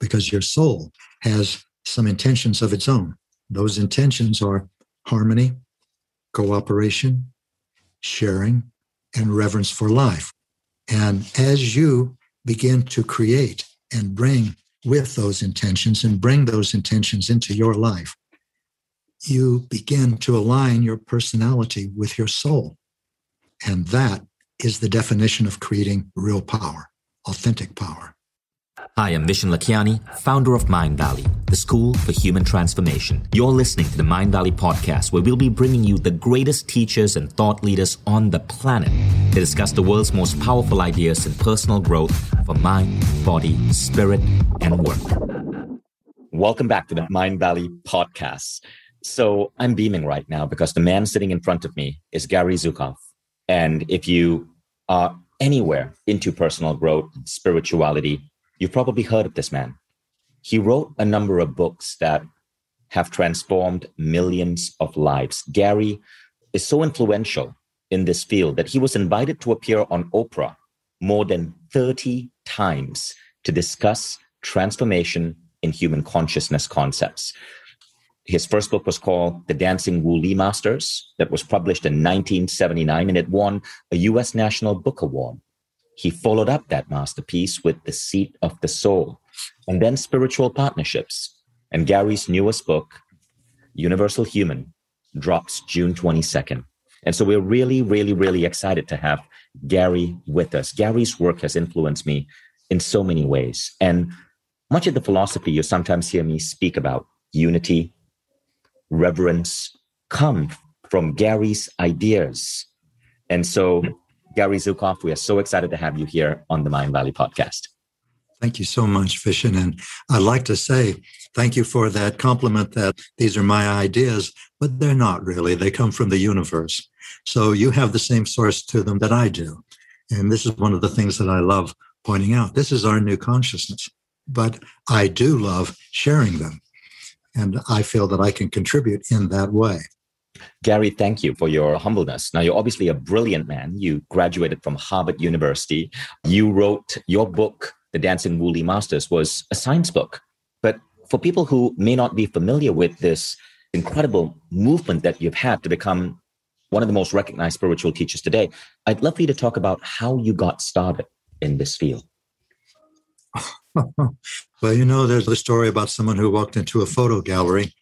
because your soul has some intentions of its own. Those intentions are harmony, cooperation, sharing, and reverence for life. And as you begin to create and bring with those intentions and bring those intentions into your life, you begin to align your personality with your soul. And that is the definition of creating real power, authentic power. Hi, I'm Vishen Lakhiani, founder of Mindvalley, the school for human transformation. You're listening to the Mindvalley podcast, where we'll be bringing you the greatest teachers and thought leaders on the planet to discuss the world's most powerful ideas in personal growth for mind, body, spirit, and work. Welcome back to the Mindvalley podcast. So I'm beaming right now because the man sitting in front of me is Gary Zukav. And if you are anywhere into personal growth, spirituality, You've probably heard of this man. He wrote a number of books that have transformed millions of lives. Gary is so influential in this field that he was invited to appear on Oprah more than 30 times to discuss transformation in human consciousness concepts. His first book was called The Dancing Wu Li Masters, that was published in 1979, and it won a US National Book Award. He followed up that masterpiece with The Seat of the Soul and then Spiritual Partnerships. And Gary's newest book, Universal Human, drops June 22nd. And so we're really, really, really excited to have Gary with us. Gary's work has influenced me in so many ways. And much of the philosophy you sometimes hear me speak about, unity, reverence, come from Gary's ideas. And so Gary Zukav, we are so excited to have you here on the Mindvalley podcast. Thank you so much, Vishen. And I'd like to say thank you for that compliment that these are my ideas, but they're not really. They come from the universe. So you have the same source to them that I do. And this is one of the things that I love pointing out. This is our new consciousness, but I do love sharing them. And I feel that I can contribute in that way. Gary, thank you for your humbleness. Now, you're obviously a brilliant man. You graduated from Harvard University. You wrote your book, The Dancing Li Masters, was a science book. But for people who may not be familiar with this incredible movement that you've had to become one of the most recognized spiritual teachers today, I'd love for you to talk about how you got started in this field. well, you know, there's a story about someone who walked into a photo gallery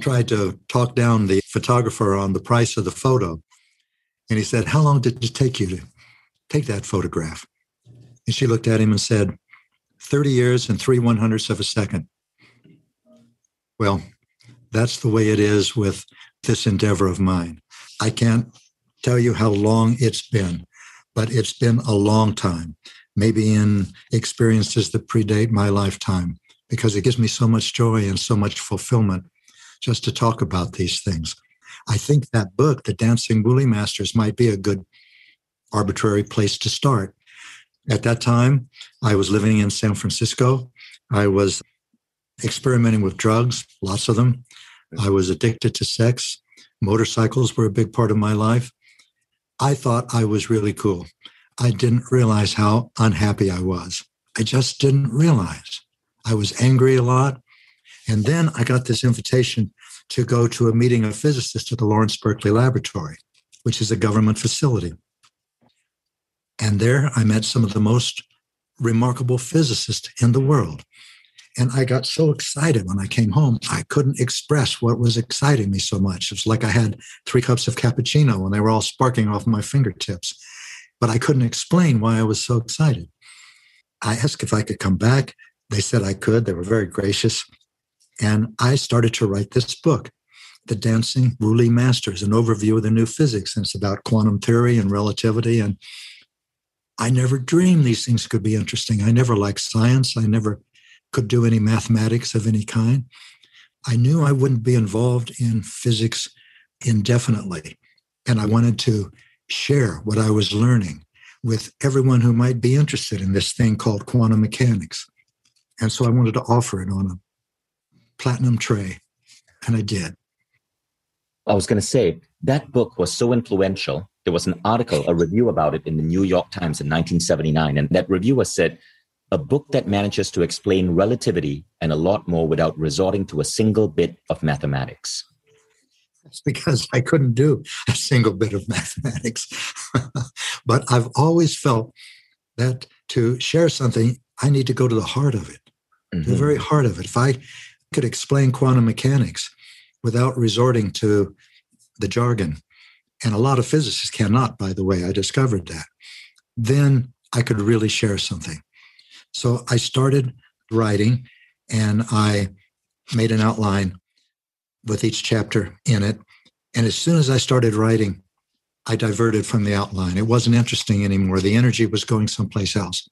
tried to talk down the photographer on the price of the photo. And he said, How long did it take you to take that photograph? And she looked at him and said, 30 years and three one hundredths of a second. Well, that's the way it is with this endeavor of mine. I can't tell you how long it's been, but it's been a long time, maybe in experiences that predate my lifetime, because it gives me so much joy and so much fulfillment just to talk about these things. I think that book, The Dancing Li Masters, might be a good arbitrary place to start. At that time, I was living in San Francisco. I was experimenting with drugs, lots of them. I was addicted to sex. Motorcycles were a big part of my life. I thought I was really cool. I didn't realize how unhappy I was. I just didn't realize. I was angry a lot. And then I got this invitation to go to a meeting of physicists at the Lawrence Berkeley Laboratory, which is a government facility. And there I met some of the most remarkable physicists in the world. And I got so excited when I came home, I couldn't express what was exciting me so much. It was like I had three cups of cappuccino and they were all sparking off my fingertips. But I couldn't explain why I was so excited. I asked if I could come back. They said I could. They were very gracious. And I started to write this book, The Dancing Li Masters, an overview of the new physics. And it's about quantum theory and relativity. And I never dreamed these things could be interesting. I never liked science. I never could do any mathematics of any kind. I knew I wouldn't be involved in physics indefinitely. And I wanted to share what I was learning with everyone who might be interested in this thing called quantum mechanics. And so I wanted to offer it on a platinum tray. And I did. I was going to say that book was so influential. There was an article, a review about it in the New York Times in 1979. And that reviewer said, a book that manages to explain relativity and a lot more without resorting to a single bit of mathematics. It's because I couldn't do a single bit of mathematics. but I've always felt that to share something, I need to go to the heart of it, mm-hmm. the very heart of it. If I could explain quantum mechanics without resorting to the jargon, and a lot of physicists cannot, by the way, I discovered that, then I could really share something. So I started writing and I made an outline with each chapter in it. And as soon as I started writing, I diverted from the outline. It wasn't interesting anymore. The energy was going someplace else.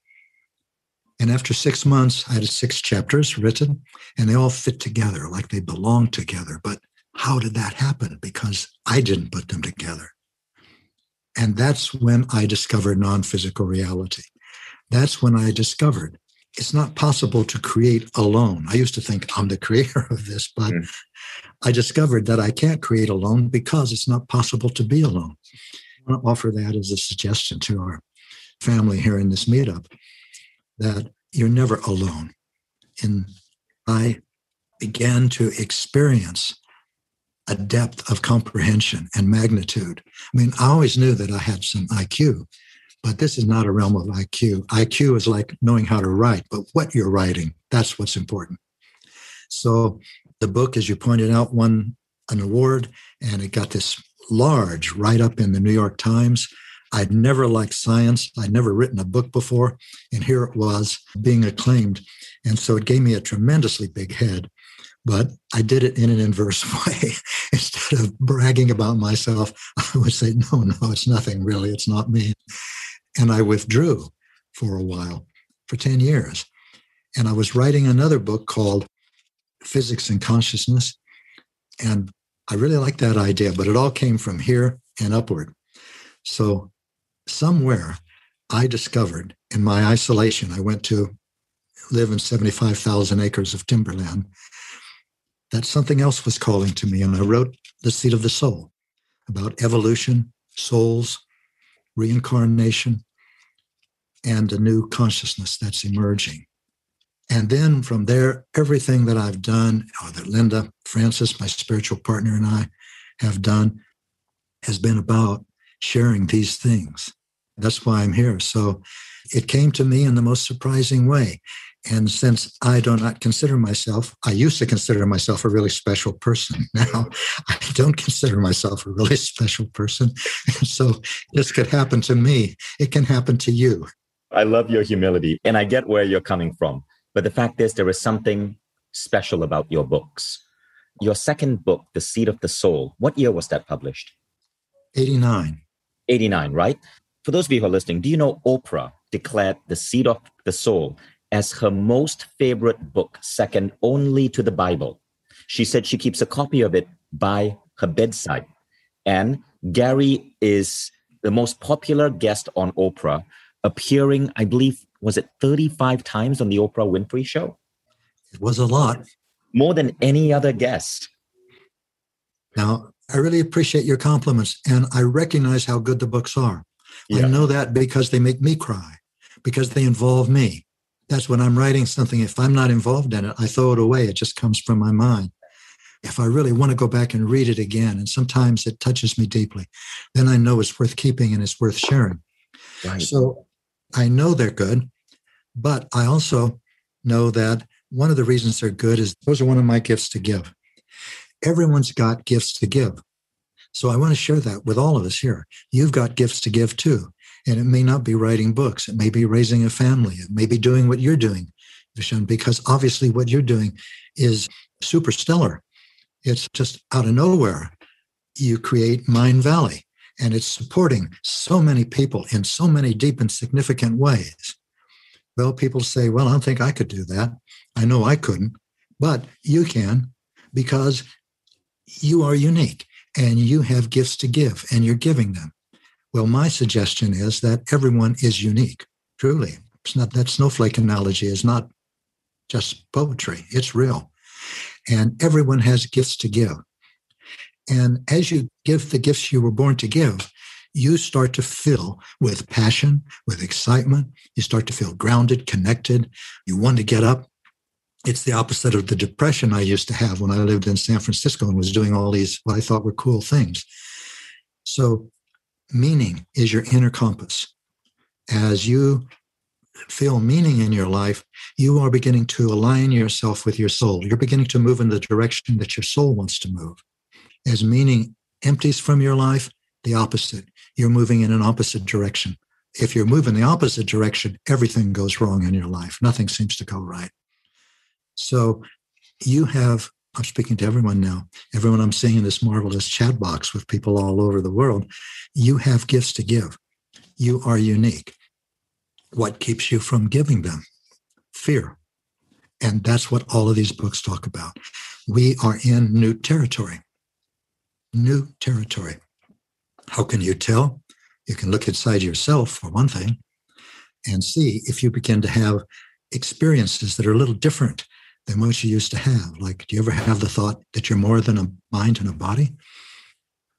And after six months, I had six chapters written, and they all fit together like they belong together. But how did that happen? Because I didn't put them together. And that's when I discovered non physical reality. That's when I discovered it's not possible to create alone. I used to think I'm the creator of this, but mm. I discovered that I can't create alone because it's not possible to be alone. I want to offer that as a suggestion to our family here in this meetup that you're never alone. And I began to experience a depth of comprehension and magnitude. I mean, I always knew that I had some IQ, but this is not a realm of IQ. IQ is like knowing how to write, but what you're writing, that's what's important. So the book, as you pointed out, won an award and it got this large write up in the New York Times. I'd never liked science. I'd never written a book before. And here it was being acclaimed. And so it gave me a tremendously big head. But I did it in an inverse way. Instead of bragging about myself, I would say, no, no, it's nothing really. It's not me. And I withdrew for a while, for 10 years. And I was writing another book called Physics and Consciousness. And I really liked that idea, but it all came from here and upward. So somewhere I discovered in my isolation, I went to live in 75,000 acres of timberland, that something else was calling to me. And I wrote The Seat of the Soul about evolution, souls, reincarnation, and a new consciousness that's emerging. And then from there, everything that I've done, or that Linda Francis, my spiritual partner, and I have done, has been about sharing these things. That's why I'm here. So it came to me in the most surprising way. And since I do not consider myself, I used to consider myself a really special person. Now I don't consider myself a really special person. so this could happen to me. It can happen to you. I love your humility and I get where you're coming from. But the fact is, there is something special about your books. Your second book, The Seat of the Soul, what year was that published? 89. 89, right? For those of you who are listening, do you know Oprah declared The Seat of the Soul as her most favorite book, second only to the Bible? She said she keeps a copy of it by her bedside. And Gary is the most popular guest on Oprah, appearing, I believe, was it 35 times on the Oprah Winfrey show? It was a lot. More than any other guest. Now, I really appreciate your compliments and I recognize how good the books are. Yeah. I know that because they make me cry, because they involve me. That's when I'm writing something. If I'm not involved in it, I throw it away. It just comes from my mind. If I really want to go back and read it again, and sometimes it touches me deeply, then I know it's worth keeping and it's worth sharing. Right. So I know they're good, but I also know that one of the reasons they're good is those are one of my gifts to give. Everyone's got gifts to give. So I want to share that with all of us here. You've got gifts to give too. And it may not be writing books, it may be raising a family, it may be doing what you're doing, Vishen, because obviously what you're doing is super stellar. It's just out of nowhere. You create Mindvalley, and it's supporting so many people in so many deep and significant ways. Well, people say, well, I don't think I could do that. I know I couldn't, but you can because you are unique and you have gifts to give and you're giving them. Well, my suggestion is that everyone is unique, truly. It's not that snowflake analogy is not just poetry, it's real. And everyone has gifts to give. And as you give the gifts you were born to give, you start to fill with passion, with excitement. You start to feel grounded, connected. You want to get up. It's the opposite of the depression I used to have when I lived in San Francisco and was doing all these what I thought were cool things. So, meaning is your inner compass. As you feel meaning in your life, you are beginning to align yourself with your soul. You're beginning to move in the direction that your soul wants to move. As meaning empties from your life, the opposite. You're moving in an opposite direction. If you're moving the opposite direction, everything goes wrong in your life. Nothing seems to go right. So you have, I'm speaking to everyone now, everyone I'm seeing in this marvelous chat box with people all over the world, you have gifts to give. You are unique. What keeps you from giving them? Fear. And that's what all of these books talk about. We are in new territory. New territory. How can you tell? You can look inside yourself, for one thing, and see if you begin to have experiences that are a little different than what you used to have. Like, do you ever have the thought that you're more than a mind and a body?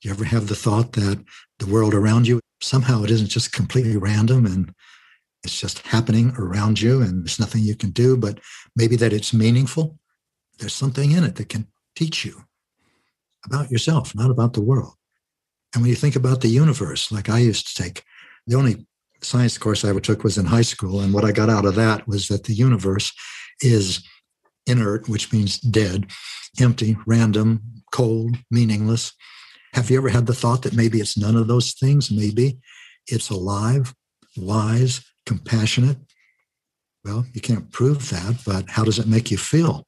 Do you ever have the thought that the world around you somehow it isn't just completely random and it's just happening around you and there's nothing you can do, but maybe that it's meaningful? There's something in it that can teach you about yourself, not about the world. And when you think about the universe, like I used to take, the only science course I ever took was in high school. And what I got out of that was that the universe is inert, which means dead, empty, random, cold, meaningless. Have you ever had the thought that maybe it's none of those things? Maybe it's alive, wise, compassionate. Well, you can't prove that, but how does it make you feel?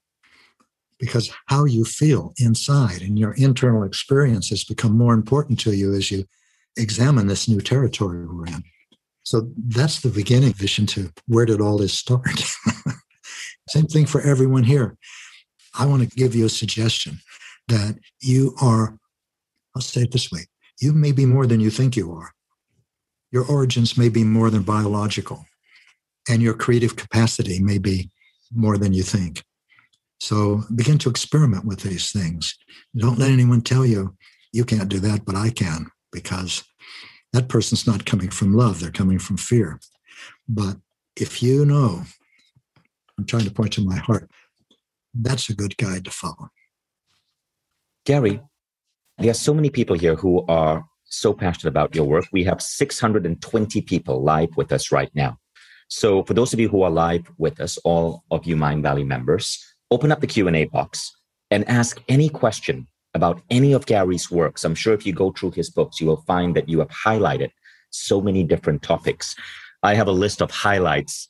Because how you feel inside and your internal experiences become more important to you as you examine this new territory we're in. So that's the beginning vision to where did all this start? Same thing for everyone here. I want to give you a suggestion that you are, I'll say it this way you may be more than you think you are. Your origins may be more than biological, and your creative capacity may be more than you think. So begin to experiment with these things. Don't let anyone tell you you can't do that, but I can, because that person's not coming from love, they're coming from fear. But if you know, I'm trying to point to my heart, that's a good guide to follow. Gary, there are so many people here who are so passionate about your work. We have 620 people live with us right now. So for those of you who are live with us, all of you Mindvalley members, open up the Q&A box and ask any question about any of Gary's works. I'm sure if you go through his books, you will find that you have highlighted so many different topics. I have a list of highlights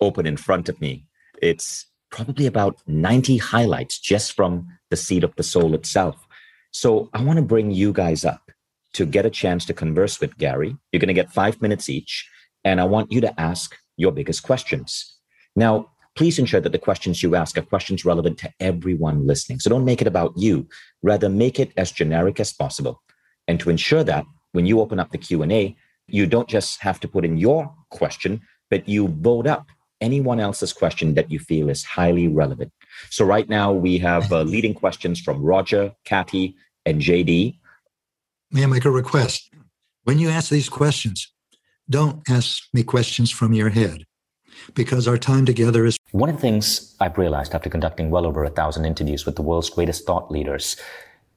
open in front of me. It's probably about 90 highlights just from the seat of the soul itself. So I want to bring you guys up to get a chance to converse with Gary. You're going to get five minutes each, and I want you to ask your biggest questions. Now, please ensure that the questions you ask are questions relevant to everyone listening. So don't make it about you. Rather, make it as generic as possible. And to ensure that when you open up the Q&A, you don't just have to put in your question, but you vote up anyone else's question that you feel is highly relevant. So right now we have uh, leading questions from Roger, Kathy, and JD. May I make a request? When you ask these questions, don't ask me questions from your head because our time together is. One of the things I've realized after conducting well over a thousand interviews with the world's greatest thought leaders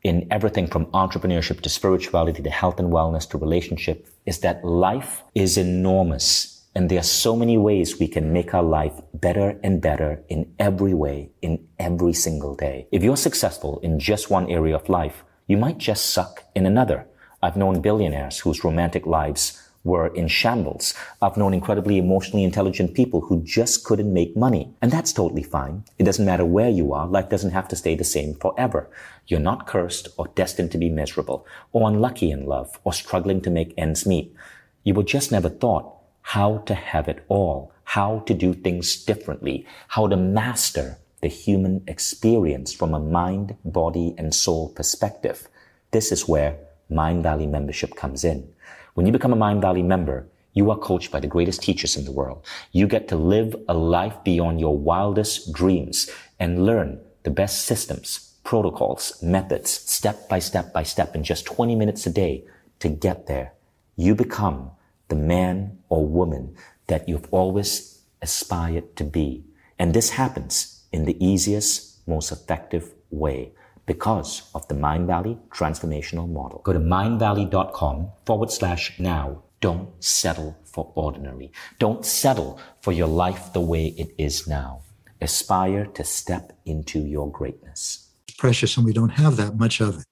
in everything from entrepreneurship to spirituality to health and wellness to relationship is that life is enormous. And there are so many ways we can make our life better and better in every way, in every single day. If you're successful in just one area of life, you might just suck in another. I've known billionaires whose romantic lives were in shambles. I've known incredibly emotionally intelligent people who just couldn't make money. And that's totally fine. It doesn't matter where you are. Life doesn't have to stay the same forever. You're not cursed or destined to be miserable or unlucky in love or struggling to make ends meet. You were just never thought how to have it all, how to do things differently, how to master the human experience from a mind, body, and soul perspective. This is where Mindvalley membership comes in. When you become a Mindvalley member, you are coached by the greatest teachers in the world. You get to live a life beyond your wildest dreams and learn the best systems, protocols, methods, step by step by step in just 20 minutes a day to get there. you become the man or woman that you've always aspired to be. And this happens in the easiest, most effective way because of the Mindvalley transformational model. Go to mindvalley.com forward slash now. Don't settle for ordinary. Don't settle for your life the way it is now. Aspire to step into your greatness. It's precious and we don't have that much of it.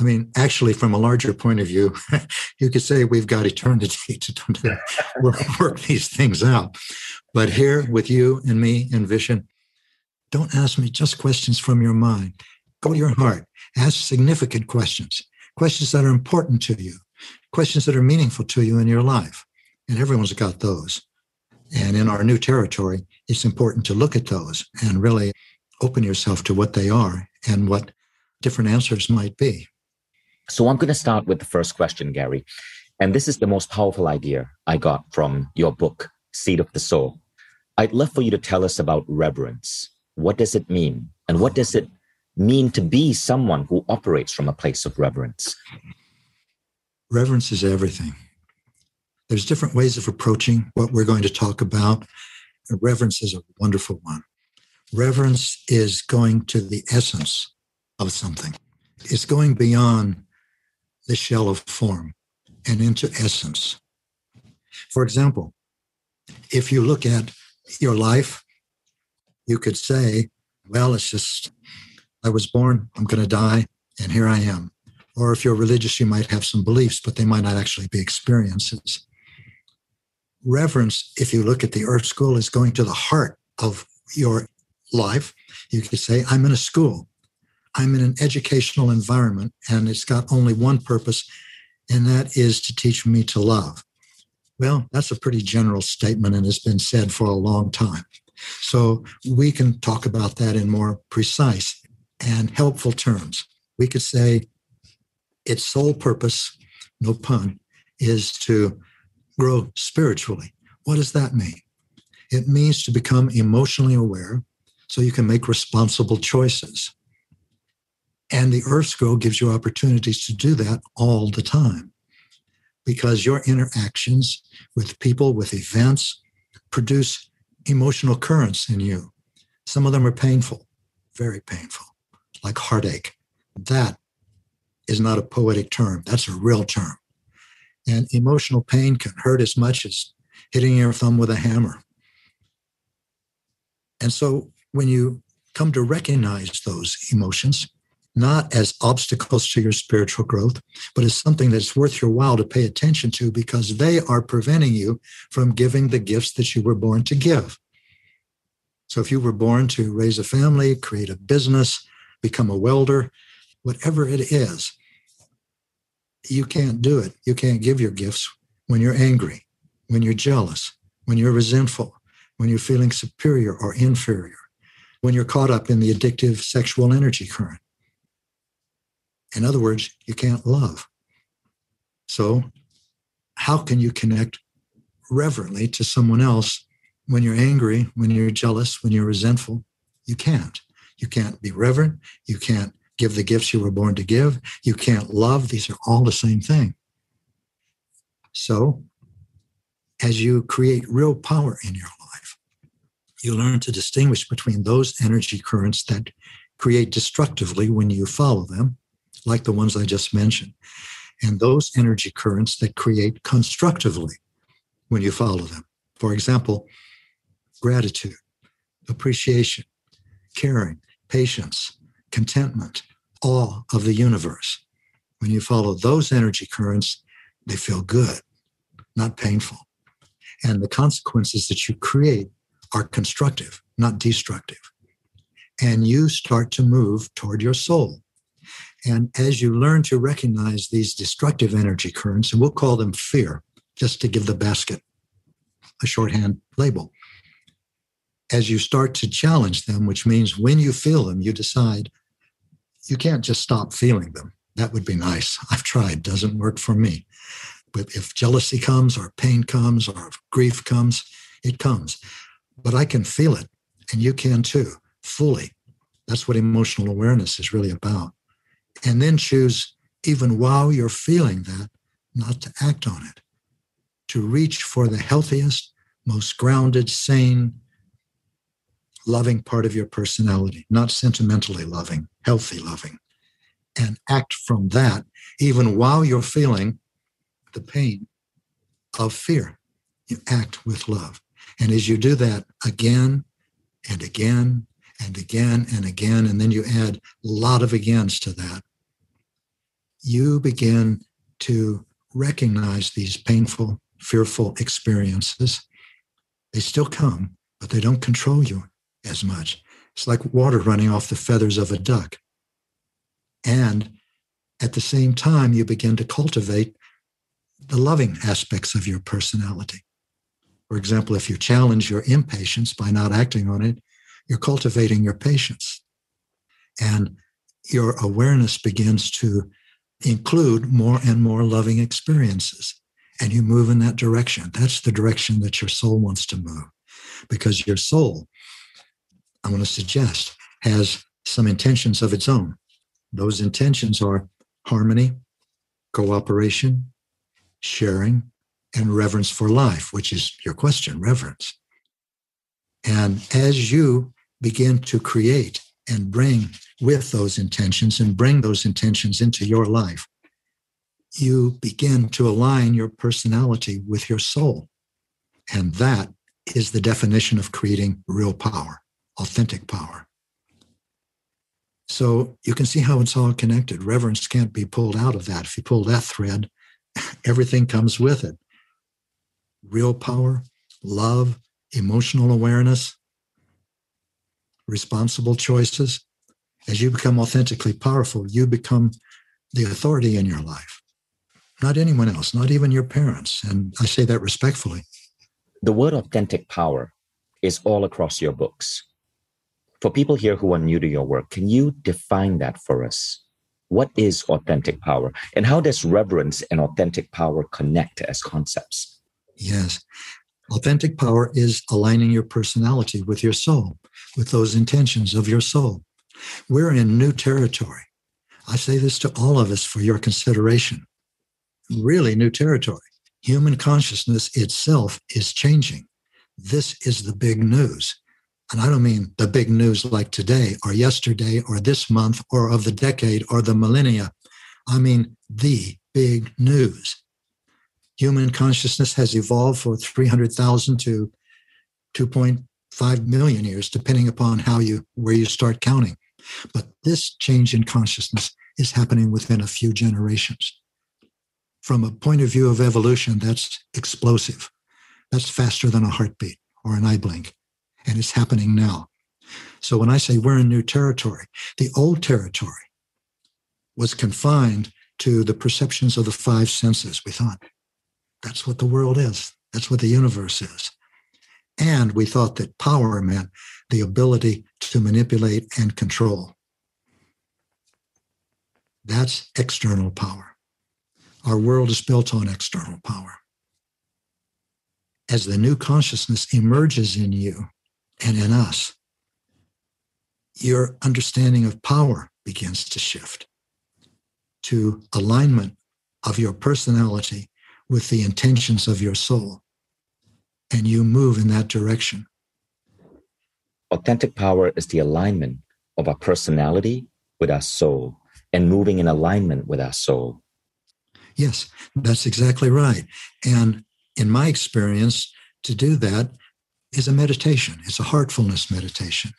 I mean, actually, from a larger point of view, you could say we've got eternity to work these things out. But here with you and me and Vishen, don't ask me just questions from your mind. Go to your heart. Ask significant questions, questions that are important to you, questions that are meaningful to you in your life. And everyone's got those. And in our new territory, it's important to look at those and really open yourself to what they are and what different answers might be. So I'm going to start with the first question, Gary. And this is the most powerful idea I got from your book, Seat of the Soul. I'd love for you to tell us about reverence. What does it mean? And what does it mean to be someone who operates from a place of reverence? Reverence is everything. There's different ways of approaching what we're going to talk about. Reverence is a wonderful one. Reverence is going to the essence of something. It's going beyond the shell of form and into essence. For example, if you look at your life, you could say, well, it's just, I was born, I'm going to die, and here I am. Or if you're religious, you might have some beliefs, but they might not actually be experiences. Reverence, if you look at the Earth School, is going to the heart of your life. You could say, I'm in a school. I'm in an educational environment and it's got only one purpose, and that is to teach me to love. Well, that's a pretty general statement and has been said for a long time. So we can talk about that in more precise and helpful terms. We could say its sole purpose, no pun, is to grow spiritually. What does that mean? It means to become emotionally aware so you can make responsible choices. And the Earth School gives you opportunities to do that all the time because your interactions with people, with events, produce emotional currents in you. Some of them are painful, very painful, like heartache. That is not a poetic term, that's a real term. And emotional pain can hurt as much as hitting your thumb with a hammer. And so when you come to recognize those emotions, not as obstacles to your spiritual growth, but as something that's worth your while to pay attention to because they are preventing you from giving the gifts that you were born to give. So if you were born to raise a family, create a business, become a welder, whatever it is, you can't do it. You can't give your gifts when you're angry, when you're jealous, when you're resentful, when you're feeling superior or inferior, when you're caught up in the addictive sexual energy current. In other words, you can't love. So, how can you connect reverently to someone else when you're angry, when you're jealous, when you're resentful? You can't. You can't be reverent. You can't give the gifts you were born to give. You can't love. These are all the same thing. So, as you create real power in your life, you learn to distinguish between those energy currents that create destructively when you follow them like the ones I just mentioned, and those energy currents that create constructively when you follow them. For example, gratitude, appreciation, caring, patience, contentment, awe of the universe. When you follow those energy currents, they feel good, not painful. And the consequences that you create are constructive, not destructive. And you start to move toward your soul. And as you learn to recognize these destructive energy currents, and we'll call them fear, just to give the basket a shorthand label, as you start to challenge them, which means when you feel them, you decide you can't just stop feeling them. That would be nice. I've tried, doesn't work for me. But if jealousy comes, or pain comes, or grief comes, it comes. But I can feel it, and you can too, fully. That's what emotional awareness is really about and then choose, even while you're feeling that, not to act on it, to reach for the healthiest, most grounded, sane, loving part of your personality, not sentimentally loving, healthy loving, and act from that, even while you're feeling the pain of fear. You act with love. And as you do that again and again and again and again, and then you add a lot of agains to that, you begin to recognize these painful, fearful experiences. They still come, but they don't control you as much. It's like water running off the feathers of a duck. And at the same time, you begin to cultivate the loving aspects of your personality. For example, if you challenge your impatience by not acting on it, you're cultivating your patience. And your awareness begins to include more and more loving experiences. And you move in that direction. That's the direction that your soul wants to move. Because your soul, I want to suggest, has some intentions of its own. Those intentions are harmony, cooperation, sharing, and reverence for life, which is your question, reverence. And as you begin to create and bring with those intentions and bring those intentions into your life, you begin to align your personality with your soul. And that is the definition of creating real power, authentic power. So you can see how it's all connected. Reverence can't be pulled out of that. If you pull that thread, everything comes with it real power, love, emotional awareness, responsible choices. As you become authentically powerful, you become the authority in your life, not anyone else, not even your parents. And I say that respectfully. The word authentic power is all across your books. For people here who are new to your work, can you define that for us? What is authentic power? And how does reverence and authentic power connect as concepts? Yes. Authentic power is aligning your personality with your soul, with those intentions of your soul. We're in new territory. I say this to all of us for your consideration. Really new territory. Human consciousness itself is changing. This is the big news. And I don't mean the big news like today or yesterday or this month or of the decade or the millennia. I mean the big news. Human consciousness has evolved for 300,000 to 2.5 million years, depending upon how you, where you start counting. But this change in consciousness is happening within a few generations. From a point of view of evolution, that's explosive. That's faster than a heartbeat or an eye blink and it's happening now. So when I say we're in new territory, the old territory was confined to the perceptions of the five senses. We thought that's what the world is, that's what the universe is. And we thought that power meant the ability to manipulate and control. That's external power. Our world is built on external power. As the new consciousness emerges in you, and in us, your understanding of power begins to shift to alignment of your personality with the intentions of your soul. And you move in that direction. Authentic power is the alignment of our personality with our soul and moving in alignment with our soul. Yes, that's exactly right. And in my experience, to do that, is a meditation. It's a heartfulness meditation,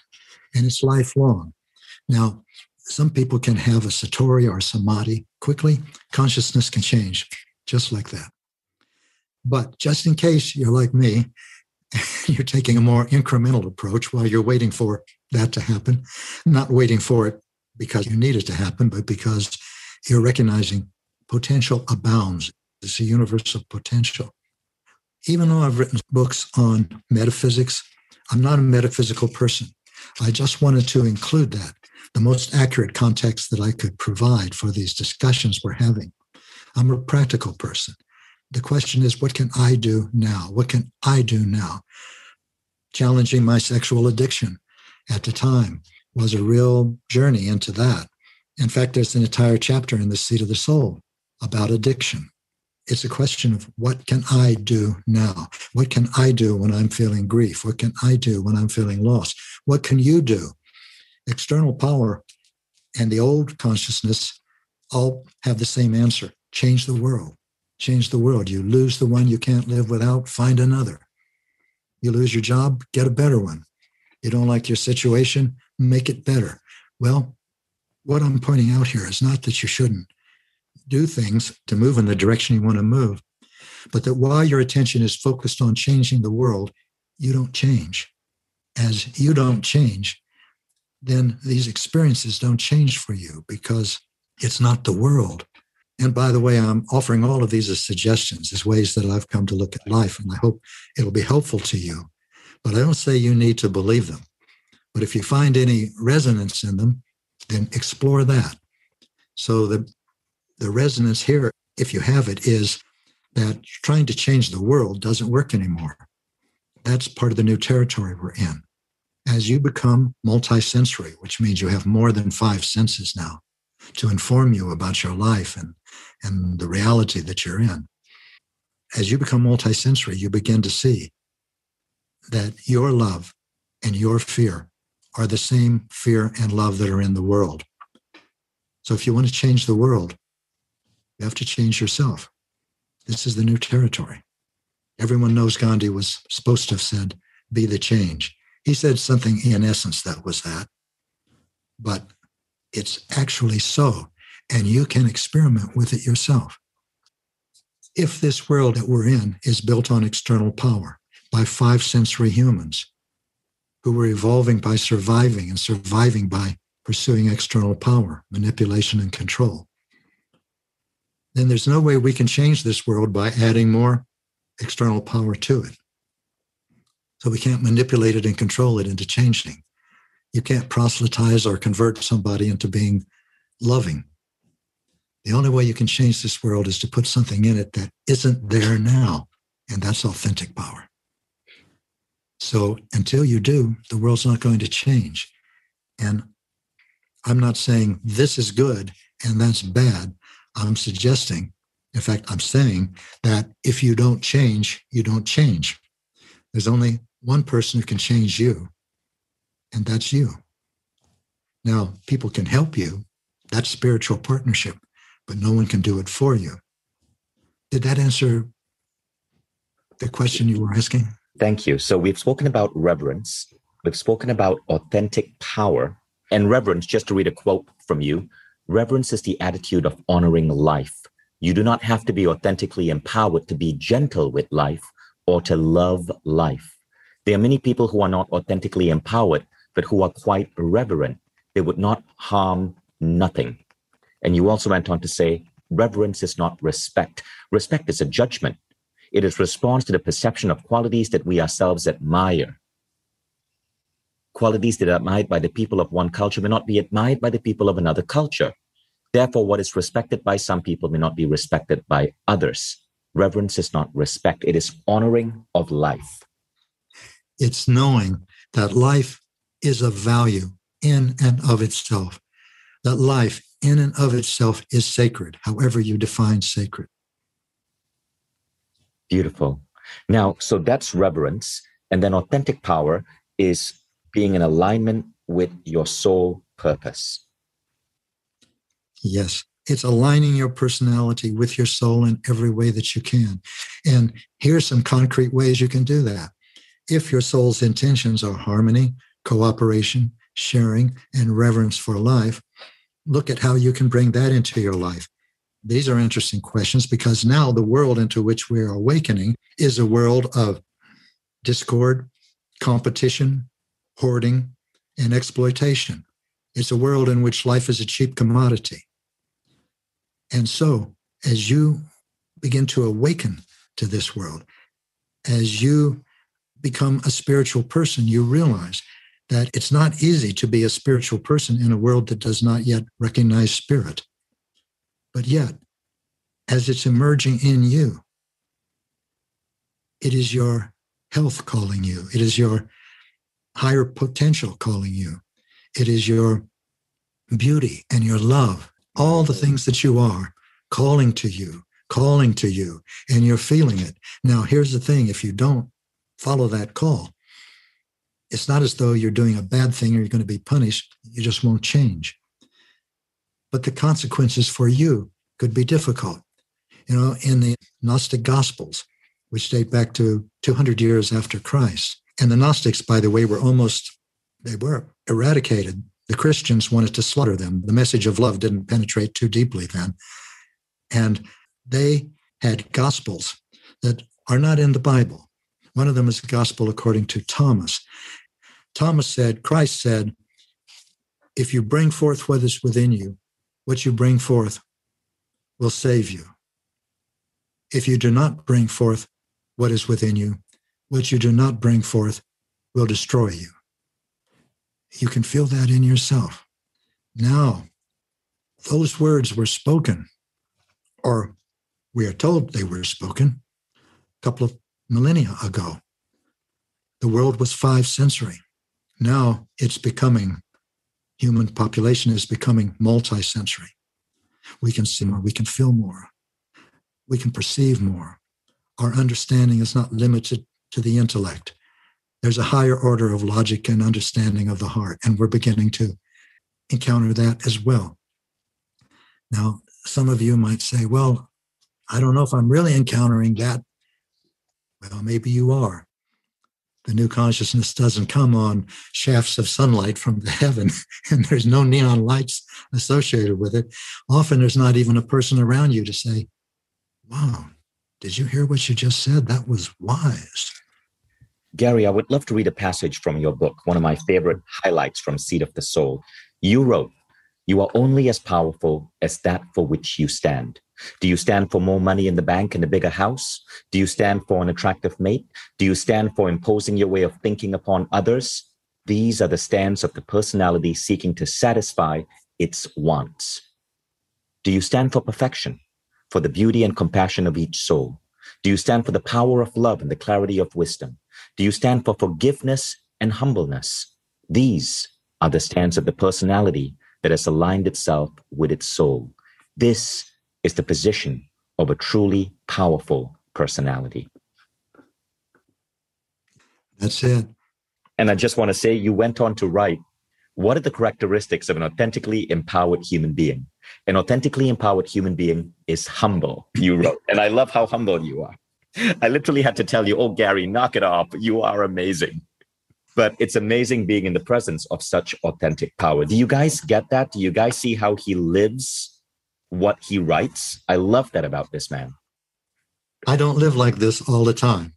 and it's lifelong. Now, some people can have a satori or samadhi quickly. Consciousness can change just like that. But just in case you're like me, you're taking a more incremental approach while you're waiting for that to happen, not waiting for it because you need it to happen, but because you're recognizing potential abounds. It's a universe of potential even though I've written books on metaphysics, I'm not a metaphysical person. I just wanted to include that, the most accurate context that I could provide for these discussions we're having. I'm a practical person. The question is, what can I do now? What can I do now? Challenging my sexual addiction at the time was a real journey into that. In fact, there's an entire chapter in The Seat of the Soul about addiction It's a question of what can I do now? What can I do when I'm feeling grief? What can I do when I'm feeling lost? What can you do? External power and the old consciousness all have the same answer change the world. Change the world. You lose the one you can't live without, find another. You lose your job, get a better one. You don't like your situation, make it better. Well, what I'm pointing out here is not that you shouldn't do things to move in the direction you want to move, but that while your attention is focused on changing the world, you don't change. As you don't change, then these experiences don't change for you because it's not the world. And by the way, I'm offering all of these as suggestions, as ways that I've come to look at life, and I hope it'll be helpful to you. But I don't say you need to believe them. But if you find any resonance in them, then explore that. So the the resonance here, if you have it, is that trying to change the world doesn't work anymore. That's part of the new territory we're in. As you become multisensory, which means you have more than five senses now to inform you about your life and, and the reality that you're in, as you become multisensory, you begin to see that your love and your fear are the same fear and love that are in the world. So if you want to change the world, you have to change yourself. This is the new territory. Everyone knows Gandhi was supposed to have said, be the change. He said something in essence that was that, but it's actually so. And you can experiment with it yourself. If this world that we're in is built on external power by five sensory humans who were evolving by surviving and surviving by pursuing external power, manipulation, and control, then there's no way we can change this world by adding more external power to it. So we can't manipulate it and control it into changing. You can't proselytize or convert somebody into being loving. The only way you can change this world is to put something in it that isn't there now, and that's authentic power. So until you do, the world's not going to change. And I'm not saying this is good and that's bad. I'm suggesting, in fact, I'm saying that if you don't change, you don't change. There's only one person who can change you, and that's you. Now, people can help you. That's spiritual partnership, but no one can do it for you. Did that answer the question you were asking? Thank you. So we've spoken about reverence, we've spoken about authentic power, and reverence, just to read a quote from you Reverence is the attitude of honoring life. You do not have to be authentically empowered to be gentle with life or to love life. There are many people who are not authentically empowered, but who are quite reverent. They would not harm nothing. And you also went on to say, reverence is not respect. Respect is a judgment. It is response to the perception of qualities that we ourselves admire. Qualities that are admired by the people of one culture may not be admired by the people of another culture. Therefore, what is respected by some people may not be respected by others. Reverence is not respect, it is honoring of life. It's knowing that life is of value in and of itself, that life in and of itself is sacred, however you define sacred. Beautiful. Now, so that's reverence. And then authentic power is being in alignment with your soul purpose. Yes, it's aligning your personality with your soul in every way that you can. And here's some concrete ways you can do that. If your soul's intentions are harmony, cooperation, sharing, and reverence for life, look at how you can bring that into your life. These are interesting questions because now the world into which we're awakening is a world of discord, competition, hoarding, and exploitation. It's a world in which life is a cheap commodity. And so, as you begin to awaken to this world, as you become a spiritual person, you realize that it's not easy to be a spiritual person in a world that does not yet recognize spirit. But yet, as it's emerging in you, it is your health calling you. It is your higher potential calling you. It is your beauty and your love, all the things that you are calling to you calling to you and you're feeling it. Now, here's the thing if you don't follow that call, it's not as though you're doing a bad thing or you're going to be punished. You just won't change. But the consequences for you could be difficult. You know, in the Gnostic Gospels, which date back to 200 years after Christ, and the Gnostics, by the way, were almost, they were eradicated. The Christians wanted to slaughter them. The message of love didn't penetrate too deeply then. And they had gospels that are not in the Bible. One of them is the gospel according to Thomas. Thomas said, Christ said, if you bring forth what is within you, what you bring forth will save you. If you do not bring forth what is within you, what you do not bring forth will destroy you. You can feel that in yourself. Now, those words were spoken, or we are told they were spoken a couple of millennia ago. The world was five sensory. Now it's becoming, human population is becoming multi-sensory. We can see more, we can feel more, we can perceive more. Our understanding is not limited to the intellect. There's a higher order of logic and understanding of the heart, and we're beginning to encounter that as well. Now, some of you might say, well, I don't know if I'm really encountering that. Well, maybe you are the new consciousness doesn't come on shafts of sunlight from the heaven and there's no neon lights associated with it. Often there's not even a person around you to say wow did you hear what you just said? That was wise. Gary i would love to read a passage from your book one of my favorite highlights from seat of the soul. You wrote you are only as powerful as that for which you stand do you stand for more money in the bank and a bigger house? Do you stand for an attractive mate? Do you stand for imposing your way of thinking upon others? These are the stands of the personality seeking to satisfy its wants. Do you stand for perfection, for the beauty and compassion of each soul? Do you stand for the power of love and the clarity of wisdom? Do you stand for forgiveness and humbleness? These are the stands of the personality that has aligned itself with its soul. This is the position of a truly powerful personality. That's it. And I just want to say, you went on to write, what are the characteristics of an authentically empowered human being? An authentically empowered human being is humble, you wrote. and I love how humble you are. I literally had to tell you, oh, Gary, knock it off. You are amazing. But it's amazing being in the presence of such authentic power. Do you guys get that? Do you guys see how he lives what he writes. I love that about this man. I don't live like this all the time.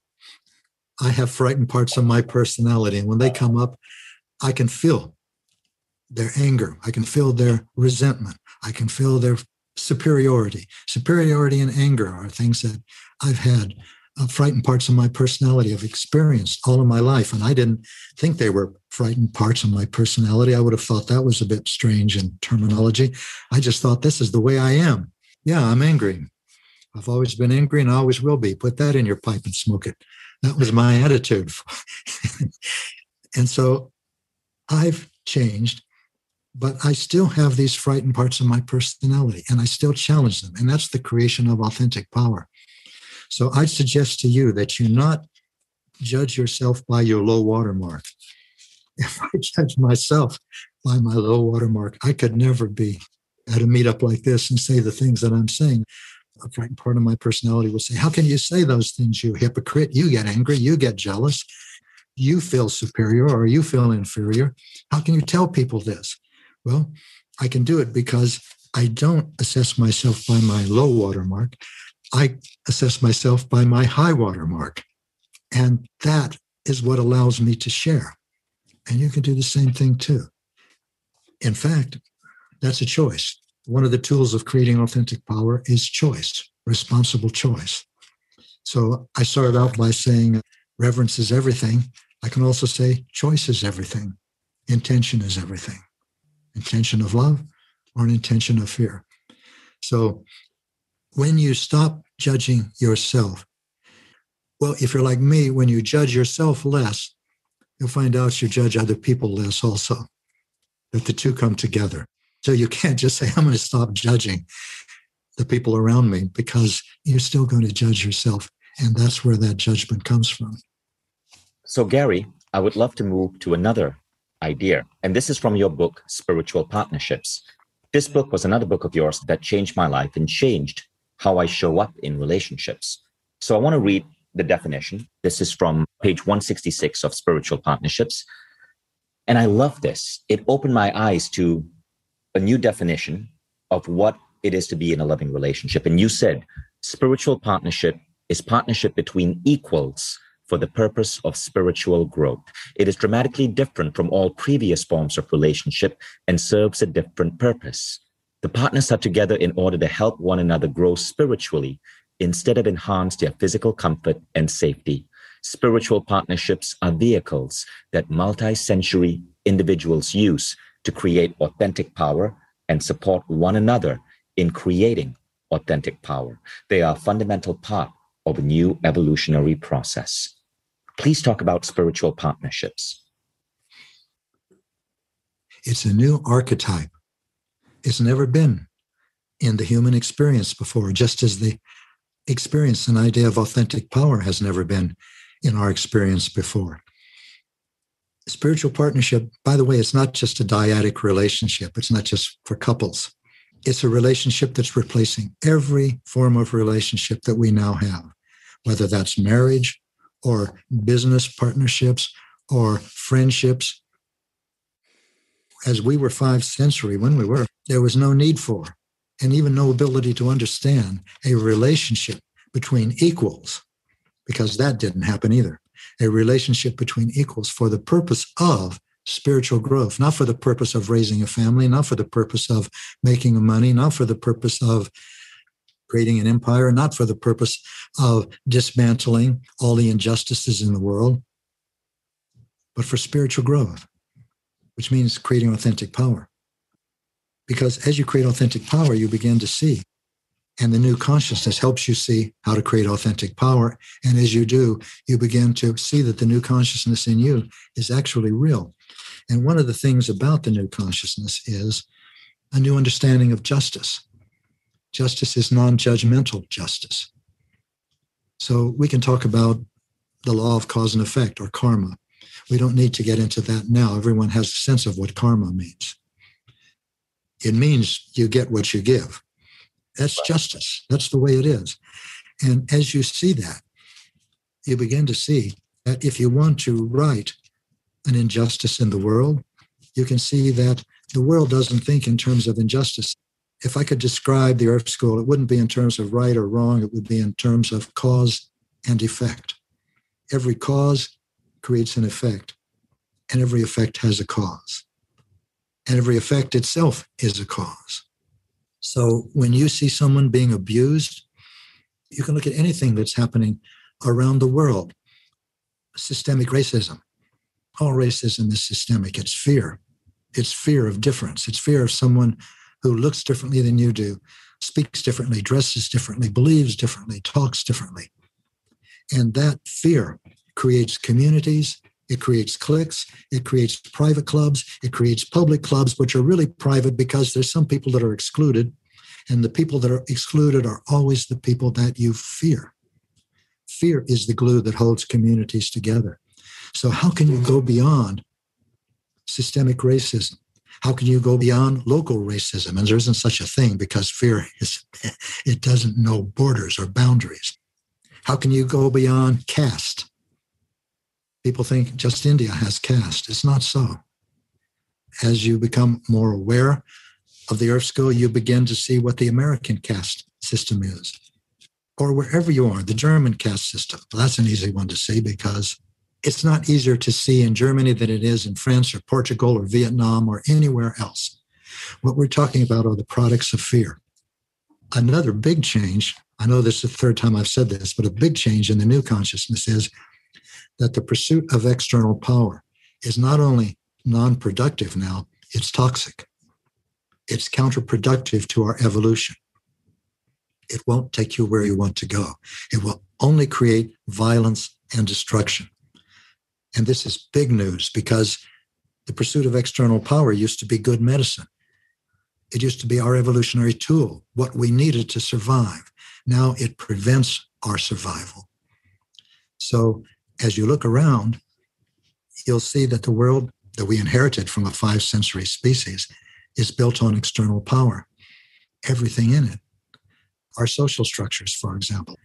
I have frightened parts of my personality. And when they come up, I can feel their anger. I can feel their resentment. I can feel their superiority. Superiority and anger are things that I've had Uh, frightened parts of my personality I've experienced all of my life. And I didn't think they were frightened parts of my personality. I would have thought that was a bit strange in terminology. I just thought this is the way I am. Yeah, I'm angry. I've always been angry and I always will be. Put that in your pipe and smoke it. That was my attitude. and so I've changed, but I still have these frightened parts of my personality and I still challenge them. And that's the creation of authentic power. So I suggest to you that you not judge yourself by your low water mark. If I judge myself by my low water mark, I could never be at a meetup like this and say the things that I'm saying. Part of my personality would say, How can you say those things, you hypocrite? You get angry, you get jealous, you feel superior or you feel inferior. How can you tell people this? Well, I can do it because I don't assess myself by my low water mark. I assess myself by my high water mark. And that is what allows me to share. And you can do the same thing too. In fact, that's a choice. One of the tools of creating authentic power is choice, responsible choice. So I started out by saying reverence is everything. I can also say choice is everything. Intention is everything. Intention of love or an intention of fear. So when you stop judging yourself, well, if you're like me, when you judge yourself less, you'll find out you judge other people less also, that the two come together. So you can't just say, I'm going to stop judging. the people around me because you're still going to judge yourself. And that's where that judgment comes from. So, Gary, I would love to move to another idea. And this is from your book, Spiritual Partnerships. This book was another book of yours that changed my life and changed how I show up in relationships. So I want to read the definition. This is from page 166 of Spiritual Partnerships. And I love this. It opened my eyes to a new definition of what it is to be in a loving relationship. And you said spiritual partnership is partnership between equals for the purpose of spiritual growth. It is dramatically different from all previous forms of relationship and serves a different purpose. The partners are together in order to help one another grow spiritually instead of enhance their physical comfort and safety. Spiritual partnerships are vehicles that multi-sensory individuals use to create authentic power and support one another in creating authentic power. They are a fundamental part of a new evolutionary process. Please talk about spiritual partnerships. It's a new archetype. It's never been in the human experience before, just as the experience and idea of authentic power has never been in our experience before. Spiritual partnership, by the way, it's not just a dyadic relationship, it's not just for couples. It's a relationship that's replacing every form of relationship that we now have, whether that's marriage or business partnerships or friendships. As we were five sensory, when we were, there was no need for and even no ability to understand a relationship between equals, because that didn't happen either. A relationship between equals for the purpose of spiritual growth, not for the purpose of raising a family, not for the purpose of making money, not for the purpose of creating an empire, not for the purpose of dismantling all the injustices in the world, but for spiritual growth, which means creating authentic power. Because as you create authentic power, you begin to see. And the new consciousness helps you see how to create authentic power. And as you do, you begin to see that the new consciousness in you is actually real. And one of the things about the new consciousness is a new understanding of justice. Justice is non judgmental justice. So we can talk about the law of cause and effect or karma. We don't need to get into that now. Everyone has a sense of what karma means. It means you get what you give. That's justice. That's the way it is. And as you see that, you begin to see that if you want to right an injustice in the world, you can see that the world doesn't think in terms of injustice. If I could describe the Earth School, it wouldn't be in terms of right or wrong, it would be in terms of cause and effect. Every cause creates an effect, and every effect has a cause and every effect itself is a cause. So when you see someone being abused, you can look at anything that's happening around the world. Systemic racism. All racism is systemic. It's fear. It's fear of difference. It's fear of someone who looks differently than you do, speaks differently, dresses differently, believes differently, talks differently. And that fear creates communities it creates cliques, it creates private clubs, it creates public clubs, which are really private because there's some people that are excluded. And the people that are excluded are always the people that you fear. Fear is the glue that holds communities together. So, how can you go beyond systemic racism? How can you go beyond local racism? And there isn't such a thing because fear is, it doesn't know borders or boundaries. How can you go beyond caste? People think just India has caste. It's not so. As you become more aware of the Earth School, you begin to see what the American caste system is. Or wherever you are, the German caste system. Well, that's an easy one to see because it's not easier to see in Germany than it is in France or Portugal or Vietnam or anywhere else. What we're talking about are the products of fear. Another big change, I know this is the third time I've said this, but a big change in the new consciousness is that the pursuit of external power is not only non productive now, it's toxic. It's counterproductive to our evolution. It won't take you where you want to go. It will only create violence and destruction. And this is big news because the pursuit of external power used to be good medicine. It used to be our evolutionary tool, what we needed to survive. Now it prevents our survival. So as you look around, you'll see that the world that we inherited from a five sensory species is built on external power, everything in it. Our social structures, for example.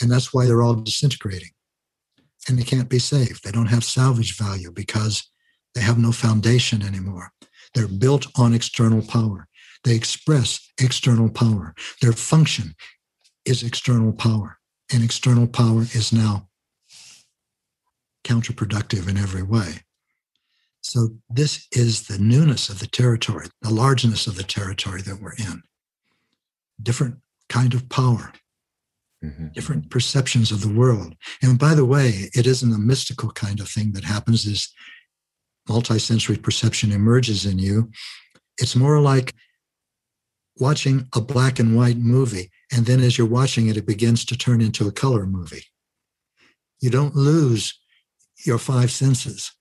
And that's why they're all disintegrating. And they can't be saved. They don't have salvage value because they have no foundation anymore. They're built on external power. They express external power. Their function is external power. And external power is now counterproductive in every way. So, this is the newness of the territory, the largeness of the territory that we're in. Different kind of power, mm-hmm. different perceptions of the world. And by the way, it isn't a mystical kind of thing that happens as multisensory perception emerges in you. It's more like watching a black and white movie. And then as you're watching it, it begins to turn into a color movie. You don't lose your five senses.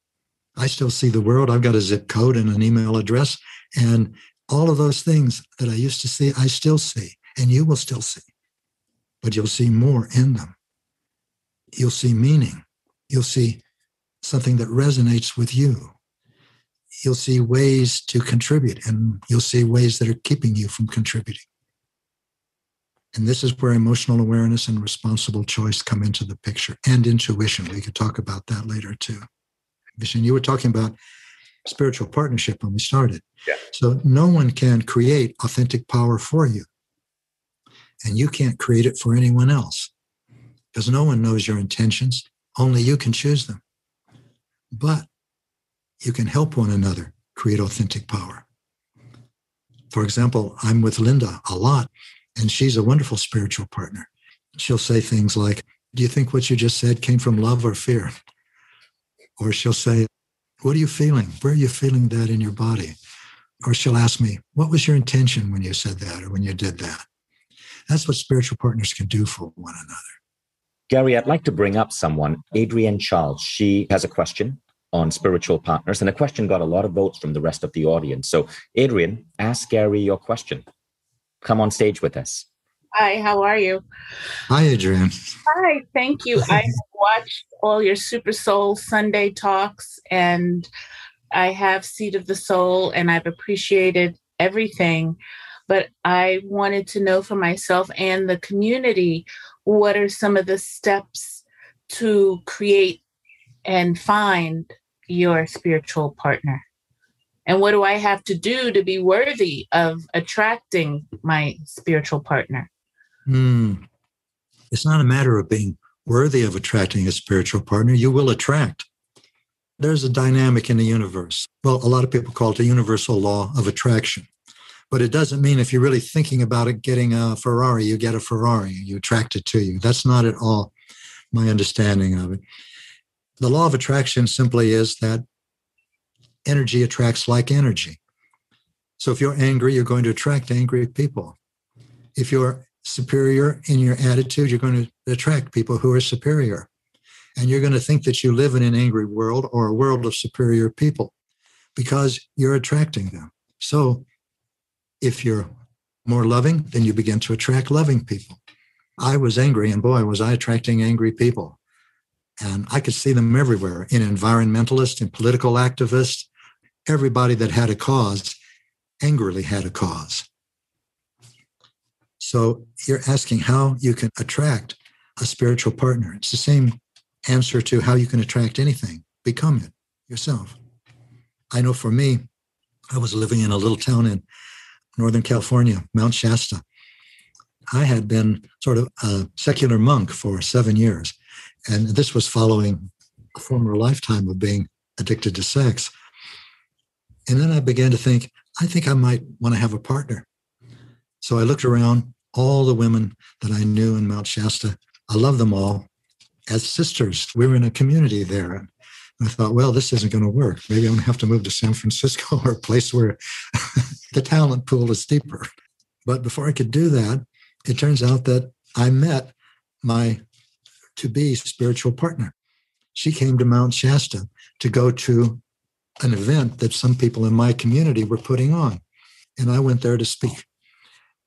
I still see the world. I've got a zip code and an email address. And all of those things that I used to see, I still see, and you will still see. But you'll see more in them. You'll see meaning. You'll see something that resonates with you. You'll see ways to contribute, and you'll see ways that are keeping you from contributing. And this is where emotional awareness and responsible choice come into the picture and intuition. We could talk about that later too. Vishen, you were talking about spiritual partnership when we started. Yeah. So no one can create authentic power for you. And you can't create it for anyone else because no one knows your intentions. Only you can choose them. But you can help one another create authentic power. For example, I'm with Linda a lot, and she's a wonderful spiritual partner. She'll say things like, Do you think what you just said came from love or fear? Or she'll say, What are you feeling? Where are you feeling that in your body? Or she'll ask me, What was your intention when you said that or when you did that? That's what spiritual partners can do for one another. Gary, I'd like to bring up someone, Adrienne Charles. She has a question on spiritual partners, and the question got a lot of votes from the rest of the audience. So, Adrienne, ask Gary your question. Come on stage with us. Hi, how are you? Hi, Adrienne. Hi, thank you. I watched all your Super Soul Sunday talks, and I have Seat of the Soul, and I've appreciated everything. But I wanted to know for myself and the community what are some of the steps to create and find your spiritual partner? And what do I have to do to be worthy of attracting my spiritual partner? Mm. It's not a matter of being worthy of attracting a spiritual partner. You will attract. There's a dynamic in the universe. Well, a lot of people call it a universal law of attraction. But it doesn't mean if you're really thinking about it, getting a Ferrari, you get a Ferrari, you attract it to you. That's not at all my understanding of it. The law of attraction simply is that energy attracts like energy. So if you're angry, you're going to attract angry people. If you're superior in your attitude, you're going to attract people who are superior. And you're going to think that you live in an angry world or a world of superior people because you're attracting them. So if you're more loving, then you begin to attract loving people. I was angry, and boy, was I attracting angry people. And I could see them everywhere in environmentalists, in political activists, everybody that had a cause angrily had a cause. So you're asking how you can attract a spiritual partner. It's the same answer to how you can attract anything. Become it yourself. I know for me, I was living in a little town in Northern California, Mount Shasta. I had been sort of a secular monk for seven years. And this was following a former lifetime of being addicted to sex. And then I began to think, I think I might want to have a partner. So I looked around all the women that I knew in Mount Shasta. I love them all as sisters. We were in a community there. And I thought, well, this isn't going to work. Maybe I'm going to have to move to San Francisco or a place where the talent pool is deeper. But before I could do that, it turns out that I met my to be spiritual partner. She came to Mount Shasta to go to an event that some people in my community were putting on. and I went there to speak.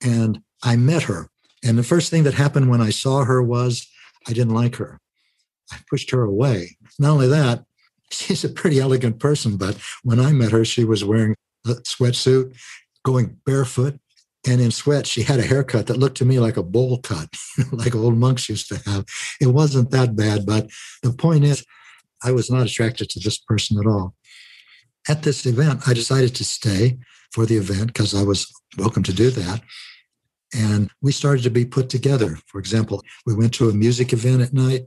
And I met her. And the first thing that happened when I saw her was I didn't like her. I pushed her away. Not only that, she's a pretty elegant person, but when I met her, she was wearing a sweatsuit, going barefoot, and in sweat. She had a haircut that looked to me like a bowl cut, like old monks used to have. It wasn't that bad, but the point is, I was not attracted to this person at all. At this event, I decided to stay for the event because I was welcome to do that. And we started to be put together. For example, we went to a music event at night,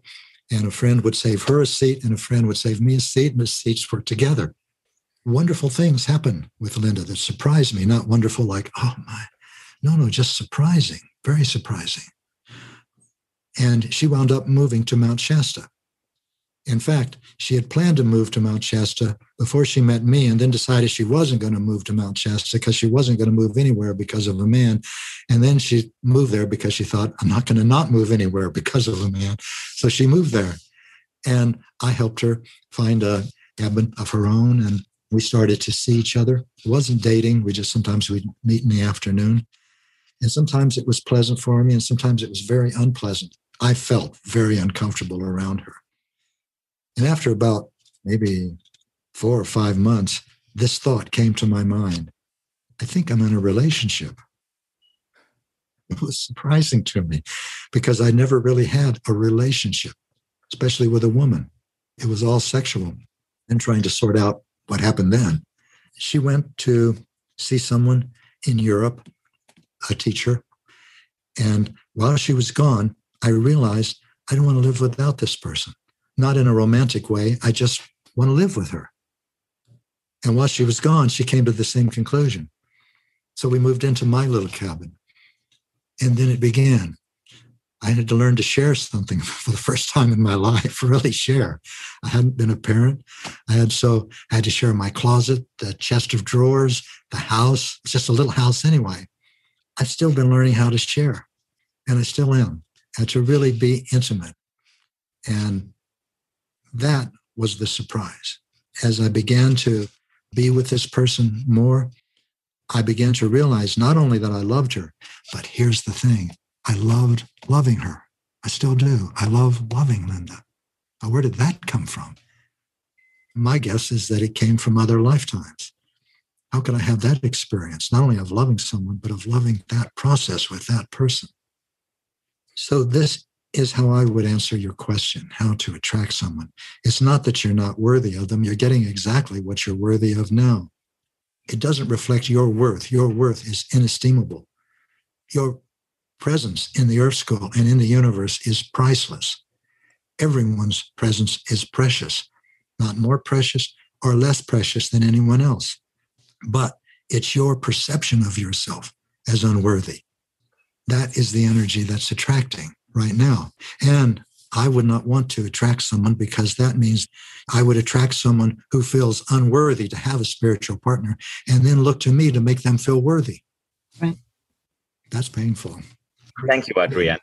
and a friend would save her a seat, and a friend would save me a seat, and the seats were together. Wonderful things happened with Linda that surprised me. Not wonderful, like, oh my, no, no, just surprising, very surprising. And she wound up moving to Mount Shasta. In fact, she had planned to move to Mount Shasta before she met me and then decided she wasn't going to move to Mount Shasta because she wasn't going to move anywhere because of a man. And then she moved there because she thought, I'm not going to not move anywhere because of a man. So she moved there. And I helped her find a cabin of her own. And we started to see each other. It wasn't dating. We just sometimes we'd meet in the afternoon. And sometimes it was pleasant for me, and sometimes it was very unpleasant. I felt very uncomfortable around her. And after about maybe four or five months, this thought came to my mind I think I'm in a relationship. It was surprising to me because I never really had a relationship, especially with a woman. It was all sexual and trying to sort out what happened then. She went to see someone in Europe, a teacher. And while she was gone, I realized I don't want to live without this person not in a romantic way. I just want to live with her. And while she was gone, she came to the same conclusion. So we moved into my little cabin. And then it began. I had to learn to share something for the first time in my life, really share. I hadn't been a parent. I had so I had to share my closet, the chest of drawers, the house. It's just a little house anyway. I've still been learning how to share, and I still am, and to really be intimate. And that was the surprise. As I began to be with this person more, I began to realize not only that I loved her, but here's the thing I loved loving her. I still do. I love loving Linda. Now, where did that come from? My guess is that it came from other lifetimes. How could I have that experience, not only of loving someone, but of loving that process with that person? So, this is how I would answer your question how to attract someone. It's not that you're not worthy of them, you're getting exactly what you're worthy of now. It doesn't reflect your worth. Your worth is inestimable. Your presence in the earth school and in the universe is priceless. Everyone's presence is precious, not more precious or less precious than anyone else. But it's your perception of yourself as unworthy. That is the energy that's attracting right now. And I would not want to attract someone because that means I would attract someone who feels unworthy to have a spiritual partner and then look to me to make them feel worthy. Right. That's painful. Thank you, Adrienne.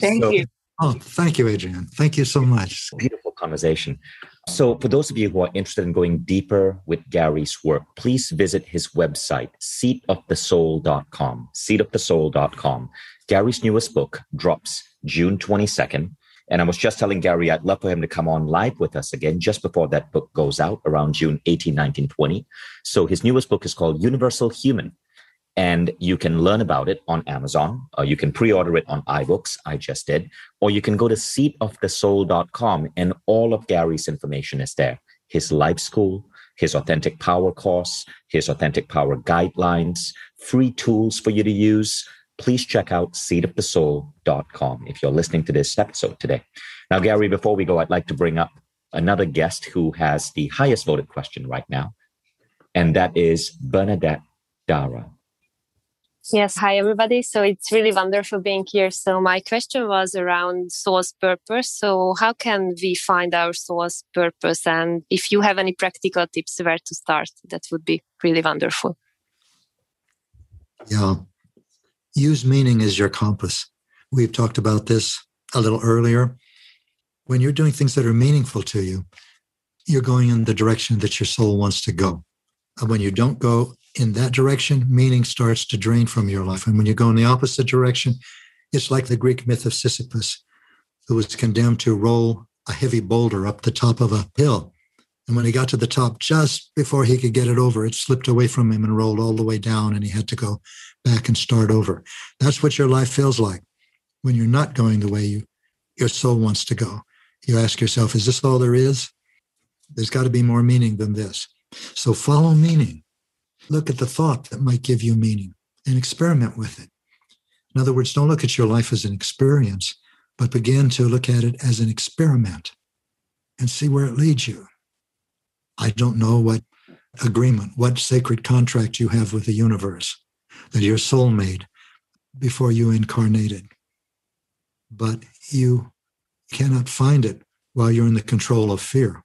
Thank so, you. Oh, thank you, Adrienne. Thank you so much. Beautiful conversation. So, for those of you who are interested in going deeper with Gary's work, please visit his website, seatofthesoul.com. Seatofthesoul.com. Gary's newest book drops June 22nd. And I was just telling Gary, I'd love for him to come on live with us again just before that book goes out around June 18, 19, 20. So his newest book is called Universal Human. And you can learn about it on Amazon, or you can pre order it on iBooks. I just did. Or you can go to seatofthesoul.com, and all of Gary's information is there his life school, his authentic power course, his authentic power guidelines, free tools for you to use please check out seatofthesoul.com if you're listening to this episode today. Now, Gary, before we go, I'd like to bring up another guest who has the highest voted question right now, and that is Bernadette Dara. Yes, hi everybody. So it's really wonderful being here. So my question was around soul's purpose. So how can we find our soul's purpose? And if you have any practical tips where to start, that would be really wonderful. Yeah, use meaning as your compass. We've talked about this a little earlier. When you're doing things that are meaningful to you, you're going in the direction that your soul wants to go. And when you don't go in that direction, meaning starts to drain from your life. And when you go in the opposite direction, it's like the Greek myth of Sisyphus, who was condemned to roll a heavy boulder up the top of a hill. And when he got to the top, just before he could get it over, it slipped away from him and rolled all the way down, and he had to go back and start over. That's what your life feels like when you're not going the way you, your soul wants to go. You ask yourself, is this all there is? There's got to be more meaning than this. So follow meaning. Look at the thought that might give you meaning and experiment with it. In other words, don't look at your life as an experience, but begin to look at it as an experiment and see where it leads you. I don't know what agreement, what sacred contract you have with the universe that your soul made before you incarnated. But you cannot find it while you're in the control of fear.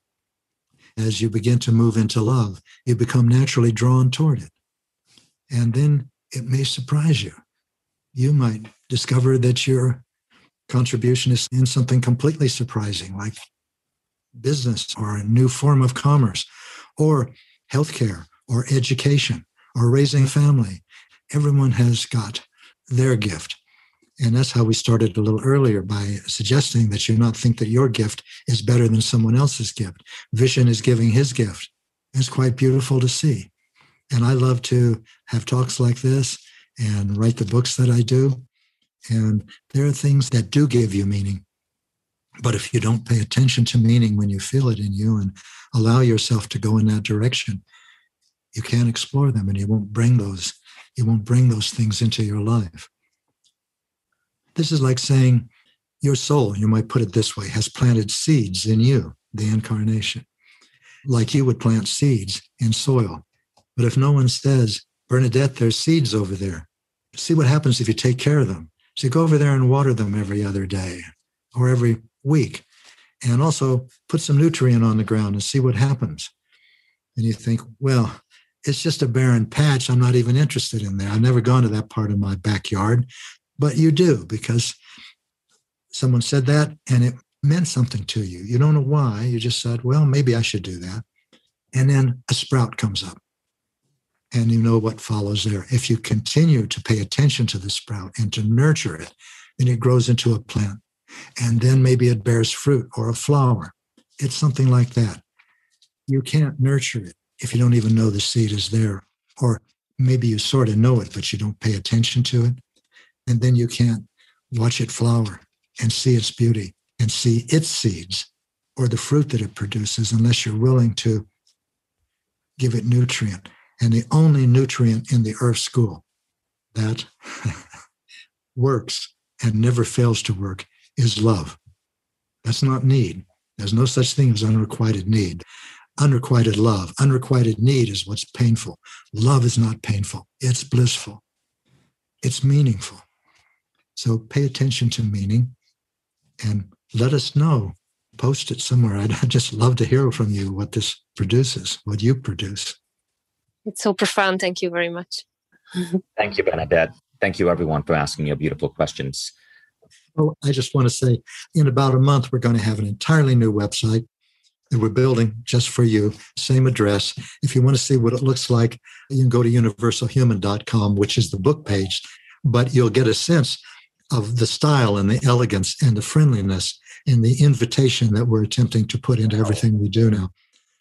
As you begin to move into love, you become naturally drawn toward it. And then it may surprise you. You might discover that your contribution is in something completely surprising, like business or a new form of commerce or healthcare or education or raising a family. Everyone has got their gift. And that's how we started a little earlier by suggesting that you not think that your gift is better than someone else's gift. Vishen is giving his gift. It's quite beautiful to see. And I love to have talks like this and write the books that I do. And there are things that do give you meaning. But if you don't pay attention to meaning when you feel it in you and allow yourself to go in that direction, you can't explore them and you won't bring those, you won't bring those things into your life. This is like saying your soul, you might put it this way, has planted seeds in you, the incarnation, like you would plant seeds in soil. But if no one says, Bernadette, there's seeds over there, see what happens if you take care of them. So go over there and water them every other day or every week. And also put some nutrient on the ground and see what happens. And you think, well, it's just a barren patch. I'm not even interested in there. I've never gone to that part of my backyard. But you do because someone said that and it meant something to you. You don't know why. You just said, well, maybe I should do that. And then a sprout comes up and you know what follows there. If you continue to pay attention to the sprout and to nurture it, then it grows into a plant. And then maybe it bears fruit or a flower. It's something like that. You can't nurture it if you don't even know the seed is there. Or maybe you sort of know it, but you don't pay attention to it and then you can't watch it flower and see its beauty and see its seeds or the fruit that it produces unless you're willing to give it nutrient. And the only nutrient in the earth school that works and never fails to work is love. That's not need. There's no such thing as unrequited need. Unrequited love, unrequited need is what's painful. Love is not painful, it's blissful, it's meaningful. So pay attention to meaning and let us know. Post it somewhere. I'd just love to hear from you what this produces, what you produce. It's so profound. Thank you very much. Thank you, Bernadette. Thank you, everyone, for asking your beautiful questions. Oh, I just want to say in about a month, we're going to have an entirely new website that we're building just for you. Same address. If you want to see what it looks like, you can go to universalhuman.com, which is the book page, but you'll get a sense of the style and the elegance and the friendliness and the invitation that we're attempting to put into everything we do now.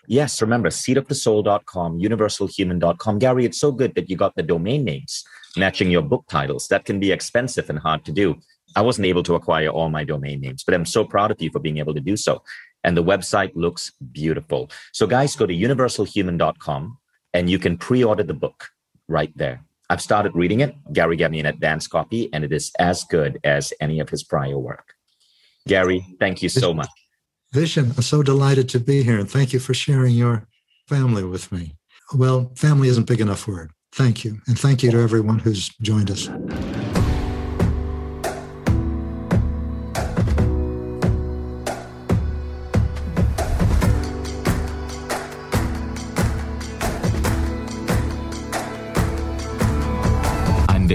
Yes, remember seatofthesoul.com, universalhuman.com. Gary, it's so good that you got the domain names matching your book titles. That can be expensive and hard to do. I wasn't able to acquire all my domain names, but I'm so proud of you for being able to do so. And the website looks beautiful. So, guys, go to universalhuman.com and you can pre order the book right there. I've started reading it. Gary gave me an advance copy, and it is as good as any of his prior work. Gary, thank you so much. Vishen, I'm so delighted to be here, and thank you for sharing your family with me. Well, family isn't big enough word. Thank you. And thank you to everyone who's joined us.